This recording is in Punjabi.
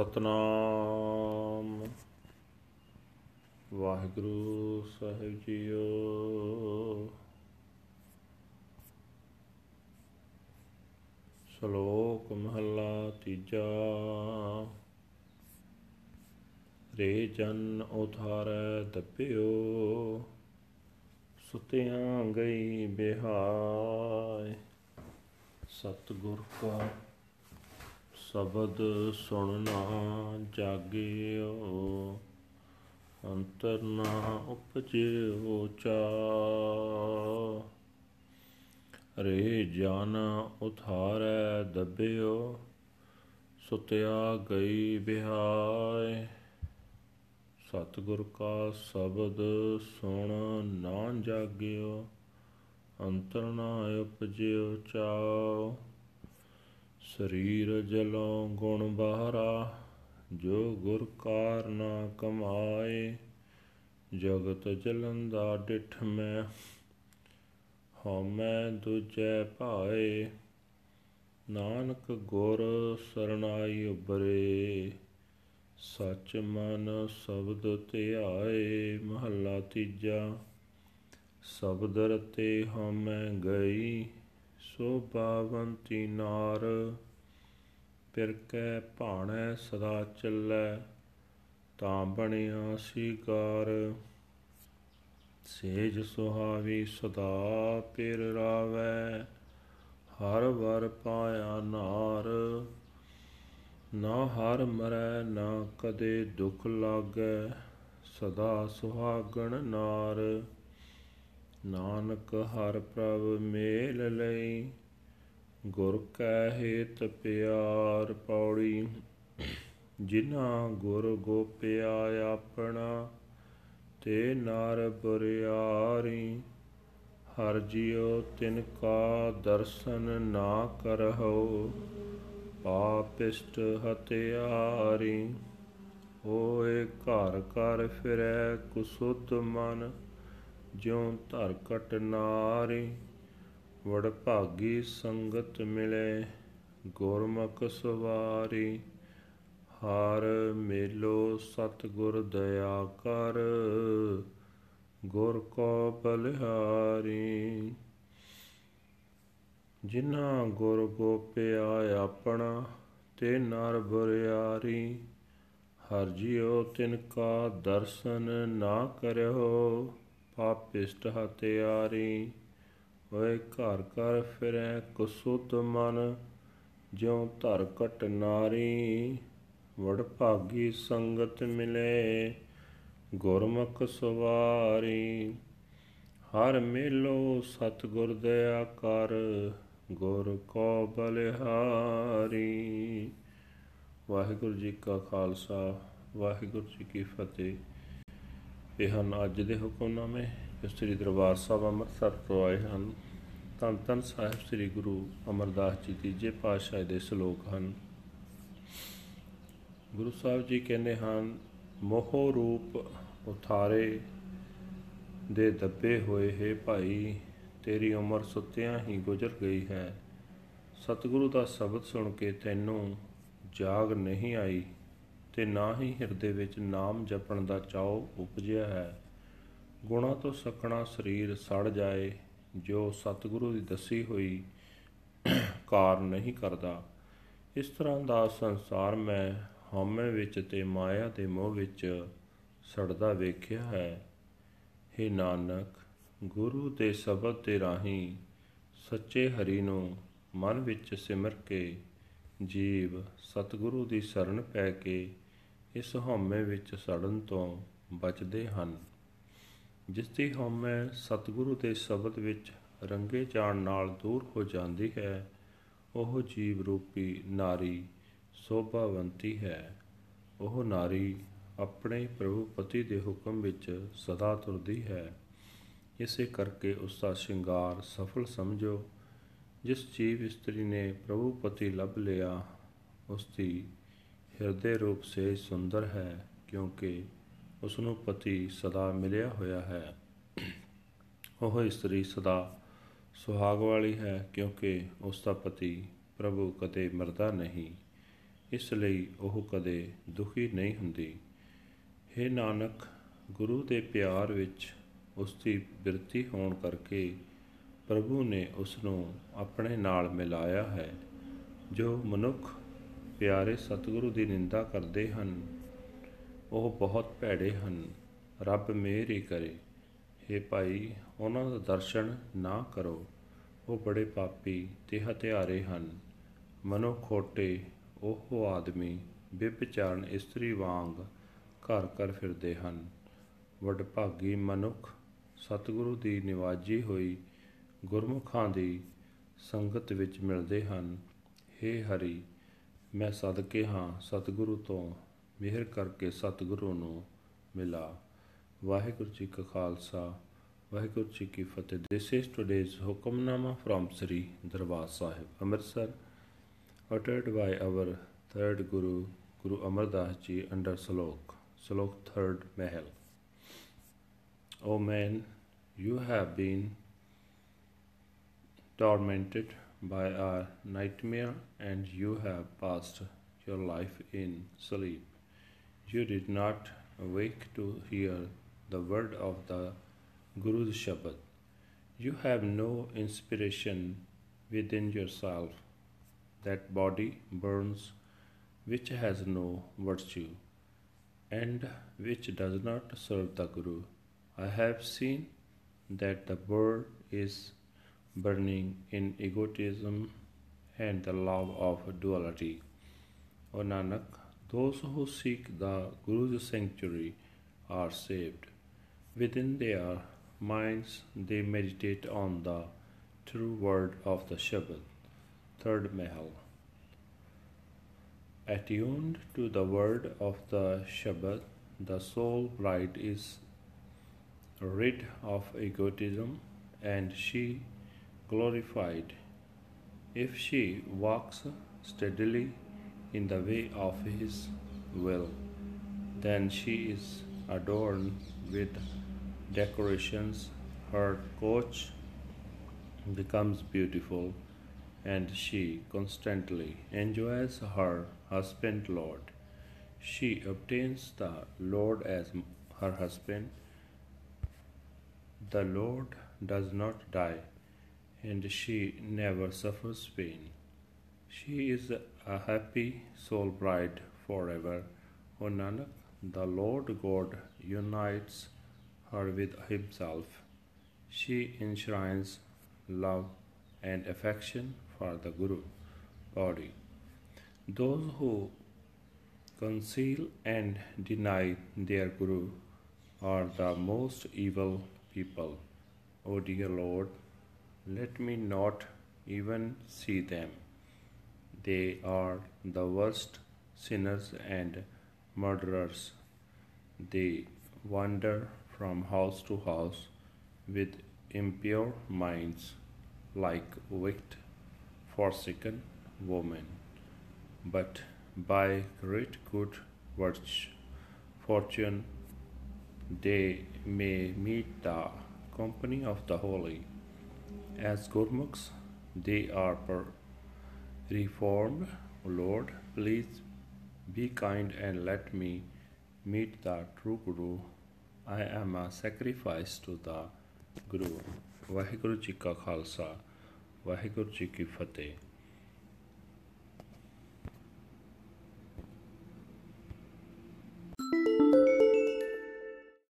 ਸਤਨਾਮ। ਵਾਹਿਗੁਰੂ ਸਾਹਿਬ ਜੀਓ। ਸ਼ਲੋਕ ਮਹਲਾ ਤੀਜਾ। ਰੇ ਜਨ ਉਥਾਰੈ ਦਪਿਓ ਸੁਤਿਆਂ ਗਈ ਬਿਹਾਇ। ਸਤਿਗੁਰ ਕਾ ਸ਼ਬਦ ਸੁਣਨਾ ਜਾਗਿਓ, ਅੰਤਰ ਨਾ ਉਪਜਿਓ ਚਾ ਰੇ ਜਨ ਉਥਾਰੈ ਦਬਿਓ, ਸੁਤਿਆ ਗਈ ਬਿਹਾਇ ਸਤਿਗੁਰ ਕਾ ਸ਼ਬਦ ਸੁਣ ਨਾ ਜਾਗਿਓ, ਅੰਤਰ ਨਾ ਉਪਜਿਓ ਚਾਓ ਸਰੀਰ ਜਲੋਂ ਗੁਣ ਬਾਹਰਾ, ਜੋ ਗੁਰ ਕਾਰ ਨਾ ਕਮਾਏ, ਜਗਤ ਜਲੰਦਾ ਡਿਠ ਮੈਂ, ਹਉਮੈ ਦੁਜੈ ਭਾਏ, ਨਾਨਕ ਗੁਰ ਸਰਣਾਈ ਉਬਰੇ ਸਚ ਮਨ ਸ਼ਬਦ ਧਿਆਏ, ਮਹੱਲਾ ਤੀਜਾ, ਸ਼ਬਦ ਰਤੇ ਹਉਮੈ ਗਈ ਸੋ ਬਾਵੰਤੀ ਨਾਰ ਪਿਰ ਕੈ ਭਾਣੈ, ਸਦਾ ਚੱਲੈ, ਤਾਂ ਬਣਿਆ ਸੀਕਾਰ। ਸੇਜ ਸੁਹਾਵੀ ਸਦਾ ਪਿਰ ਰਾਵੈ, ਹਰ ਵਰ ਪਾਇਆ ਨਾਰ। ਨਾ ਹਰ ਮਰੈ, ਨਾ ਕਦੇ ਦੁਖ ਲਾਗੈ, ਸਦਾ ਸੁਹਾਗਣ ਨਾਰ। ਨਾਨਕ ਹਰ ਪ੍ਰਭ ਮੇਲ ਲਈ, ਗੁਰ ਕੈ ਹੇਤ ਪਿਆਰ ਪੌੜੀ। ਜਿਨਾ ਗੁਰ ਗੋਪਿਆ ਆਪਣਾ, ਤੇ ਨਰ ਬਰਿਆਰੀ। ਹਰ ਜਿਉ ਤਿਨ ਕਾ ਦਰਸ਼ਨ ਨਾ ਕਰਹੁ, ਪਾਪਿਸ਼ਟ ਹਤਿਆਰੀ ਹੋਏ ਘਰ ਘਰ ਫਿਰੈ ਕੁਸੁਤ ਮਨ ਜਿਉ ਧਰ ਕਟ ਨਾਰੀ, ਵਡ ਭਾਗੀ ਸੰਗਤ ਮਿਲੇ, ਗੁਰਮੁਖ ਸਵਾਰੀ। ਹਰ ਮੇਲੋ ਸਤ ਗੁਰ ਦਇਆ ਕਰ, ਗੁਰ ਕੋ ਬਲਿਹਾਰੀ ਜਿਨਾ ਗੁਰ ਗੋਪਿਆ ਆਪਣਾ, ਤੇ ਨਰ ਬਰਿਆਰੀ। ਹਰ ਜਿਉ ਤਿਨ ਕਾ ਦਰਸ਼ਨ ਨਾ ਕਰਿਓ। ਪਾਪਿਸ਼ਟ ਹਤਿਆਰੀ ਓਏ ਘਰ ਘਰ ਫਿਰੈ ਕੁਸੁਤ ਮਨ, ਜਿਉ ਧਰ ਕਟ ਨਾਰੀ। ਵਡ ਭਾਗੀ ਸੰਗਤ ਮਿਲੇ, ਗੁਰਮੁਖ ਸਵਾਰੀ। ਹਰ ਮੇਲੋ ਸਤ ਗੁਰ ਦਇਆ ਕਰ, ਗੁਰ ਕੋ ਬਲਿਹਾਰੀ। ਵਾਹਿਗੁਰੂ ਜੀ ਕਾ ਖਾਲਸਾ, ਵਾਹਿਗੁਰੂ ਜੀ ਕੀ ਫਤਿਹ। ਇਹ ਹਨ ਅੱਜ ਦੇ ਹੁਕਮਨਾਮੇ। ਜੋ ਸ੍ਰੀ ਦਰਬਾਰ ਸਾਹਿਬ ਅੰਮ੍ਰਿਤਸਰ ਤੋਂ ਆਏ ਹਨ, ਧੰਨ ਧੰਨ ਸਾਹਿਬ ਸ੍ਰੀ ਗੁਰੂ ਅਮਰਦਾਸ ਜੀ ਤੀਜੇ ਪਾਤਸ਼ਾਹ ਦੇ ਸ਼ਲੋਕ ਹਨ। ਗੁਰੂ ਸਾਹਿਬ ਜੀ ਕਹਿੰਦੇ ਹਨ, ਮੋਹ ਰੂਪ ਉਥਾਰੇ ਦੇ ਦੱਬੇ ਹੋਏ, ਹੈ ਭਾਈ, ਤੇਰੀ ਉਮਰ ਸੁੱਤਿਆਂ ਹੀ ਗੁਜ਼ਰ ਗਈ ਹੈ। ਸਤਿਗੁਰੂ ਦਾ ਸ਼ਬਦ ਸੁਣ ਕੇ ਤੈਨੂੰ ਜਾਗ ਨਹੀਂ ਆਈ। ਤੇ ਨਾ ਹੀ ਹਿਰਦੇ ਵਿੱਚ ਨਾਮ ਜਪਣ ਦਾ ਚਾਉ ਉਪਜਿਆ ਹੈ। ਗੁਣਾ ਤੋਂ ਸਕਣਾ ਸਰੀਰ ਸੜ ਜਾਏ, ਜੋ ਸਤਿਗੁਰੂ ਦੀ ਦੱਸੀ ਹੋਈ ਕਾਰ ਨਹੀਂ ਕਰਦਾ। ਇਸ ਤਰ੍ਹਾਂ ਦਾ ਸੰਸਾਰ ਮੈਂ ਹਉਮੈ ਵਿੱਚ ਤੇ ਮਾਇਆ ਦੇ ਮੋਹ ਵਿੱਚ ਸੜਦਾ ਵੇਖਿਆ ਹੈ। हे ਨਾਨਕ, ਗੁਰੂ ਦੇ ਸ਼ਬਦ ਤੇ ਰਾਹੀਂ ਸੱਚੇ ਹਰੀ ਨੂੰ ਮਨ ਵਿੱਚ ਸਿਮਰ ਕੇ ਜੀਵ ਸਤਿਗੁਰੂ ਦੀ ਸ਼ਰਨ ਪੈ ਕੇ ਇਸ ਹਉਮੈ ਵਿੱਚ ਸੜਨ ਤੋਂ ਬਚਦੇ ਹਨ। ਜਿਸ ਦੀ ਹਉਮੈ ਸਤਿਗੁਰੂ ਦੇ ਸ਼ਬਦ ਵਿੱਚ ਰੰਗੇ ਜਾਣ ਨਾਲ ਦੂਰ ਹੋ ਜਾਂਦੀ ਹੈ, ਉਹ ਜੀਵ ਰੂਪੀ ਨਾਰੀ ਸੋਭਾਵੰਤੀ ਹੈ। ਉਹ ਨਾਰੀ ਆਪਣੇ ਪ੍ਰਭੂ ਪਤੀ ਦੇ ਹੁਕਮ ਵਿੱਚ ਸਦਾ ਤੁਰਦੀ ਹੈ। ਇਸੇ ਕਰਕੇ ਉਸ ਦਾ ਸ਼ਿੰਗਾਰ ਸਫਲ ਸਮਝੋ। ਜਿਸ ਜੀਵ ਇਸਤਰੀ ਨੇ ਪ੍ਰਭੂ ਪਤੀ ਲੱਭ ਲਿਆ, ਉਸ ਦੀ ਹਿਰਦੇ ਰੂਪ ਸੇ ਸੁੰਦਰ ਹੈ, ਕਿਉਂਕਿ ਉਸ ਨੂੰ ਪਤੀ ਸਦਾ ਮਿਲਿਆ ਹੋਇਆ ਹੈ। ਉਹ ਇਸਤਰੀ ਸਦਾ ਸੁਹਾਗ ਵਾਲੀ ਹੈ, ਕਿਉਂਕਿ ਉਸ ਦਾ ਪਤੀ ਪ੍ਰਭੂ ਕਦੇ ਮਰਦਾ ਨਹੀਂ, ਇਸ ਲਈ ਉਹ ਕਦੇ ਦੁਖੀ ਨਹੀਂ ਹੁੰਦੀ। हे ਨਾਨਕ, ਗੁਰੂ ਦੇ ਪਿਆਰ ਵਿੱਚ ਉਸ ਦੀ ਬਿਰਤੀ ਹੋਣ ਕਰਕੇ ਪ੍ਰਭੂ ਨੇ ਉਸ ਨੂੰ ਆਪਣੇ ਨਾਲ ਮਿਲਾਇਆ ਹੈ, ਜੋ ਮਨੁੱਖ ਪਿਆਰੇ ਸਤਿਗੁਰੂ ਦੀ ਨਿੰਦਾ ਕਰਦੇ ਹਨ। ਉਹ ਬਹੁਤ ਭੈੜੇ ਹਨ। ਰੱਬ ਮਿਹਰ ਹੀ ਕਰੇ। हे ਭਾਈ, ਉਹਨਾਂ ਦਾ ਦਰਸ਼ਨ ਨਾ ਕਰੋ। ਉਹ ਬੜੇ ਪਾਪੀ ਤੇ ਹਤਿਆਰੇ ਹਨ। ਮਨੋ ਖੋਟੇ ਉਹ ਆਦਮੀ ਬਿਪਚਾਰਨ ਇਸਤਰੀ ਵਾਂਗ ਘਰ ਘਰ ਫਿਰਦੇ ਹਨ। ਵਡਭਾਗੀ ਮਨੁੱਖ ਸਤਿਗੁਰੂ ਦੀ ਨਿਵਾਜੀ ਹੋਈ ਗੁਰਮੁਖਾਂ ਦੀ ਸੰਗਤ ਵਿੱਚ ਮਿਲਦੇ ਹਨ। हे ਹਰੀ ਮੈਂ ਸਦਕੇ ਹਾਂ ਸਤਿਗੁਰੂ ਤੋਂ ਮਿਹਰ ਕਰਕੇ ਸਤਿਗੁਰੂ ਨੂੰ ਮਿਲਾ ਵਾਹਿਗੁਰੂ ਜੀ ਕਾ ਖਾਲਸਾ ਵਾਹਿਗੁਰੂ ਜੀ ਕੀ ਫਤਿਹ this is today's Hukamnama from Sri Darbar Sahib Amritsar ਅਟਟਡ by our third Guru Guru Amardas ji under shalok shalok third Mehl O man you have been tormented by a nightmare and you have passed your life in sleep you did not awake to hear the word of the Guru's Shabad. You have no inspiration within yourself. That body burns which has no virtue and which does not serve the Guru. I have seen that the bird is burning in egotism and the love of duality. O Nanak, those who seek the Guru's sanctuary are saved. Within their minds they meditate on the true word of the Shabad. Third Mahal. Attuned to the word of the Shabad, the soul bride is rid of egotism and she glorified. If she walks steadily in the way of his will, then she is adorned with decorations, her coach becomes beautiful and she constantly enjoys her husband Lord. She obtains the Lord as her husband. The Lord does not die and she never suffers pain. She is a happy soul bride forever. O Nanak, the Lord God unites her with himself. She enshrines love and affection for the Guru body. Those who conceal and deny their Guru are the most evil people. O dear Lord, let me not even see them. They are the worst sinners and murderers. They wander from house to house with impure minds like wicked, forsaken women. But by great good fortune they may meet the company of the holy As Gurmukhs, they are reformed. Lord, please be kind and let me meet the true Guru I am a sacrifice to the Guru. Waheguru ji ਕਾ ਖਾਲਸਾ ਵਾਹਿਗੁਰੂ ਜੀ ਕੀ ਫਤਿਹ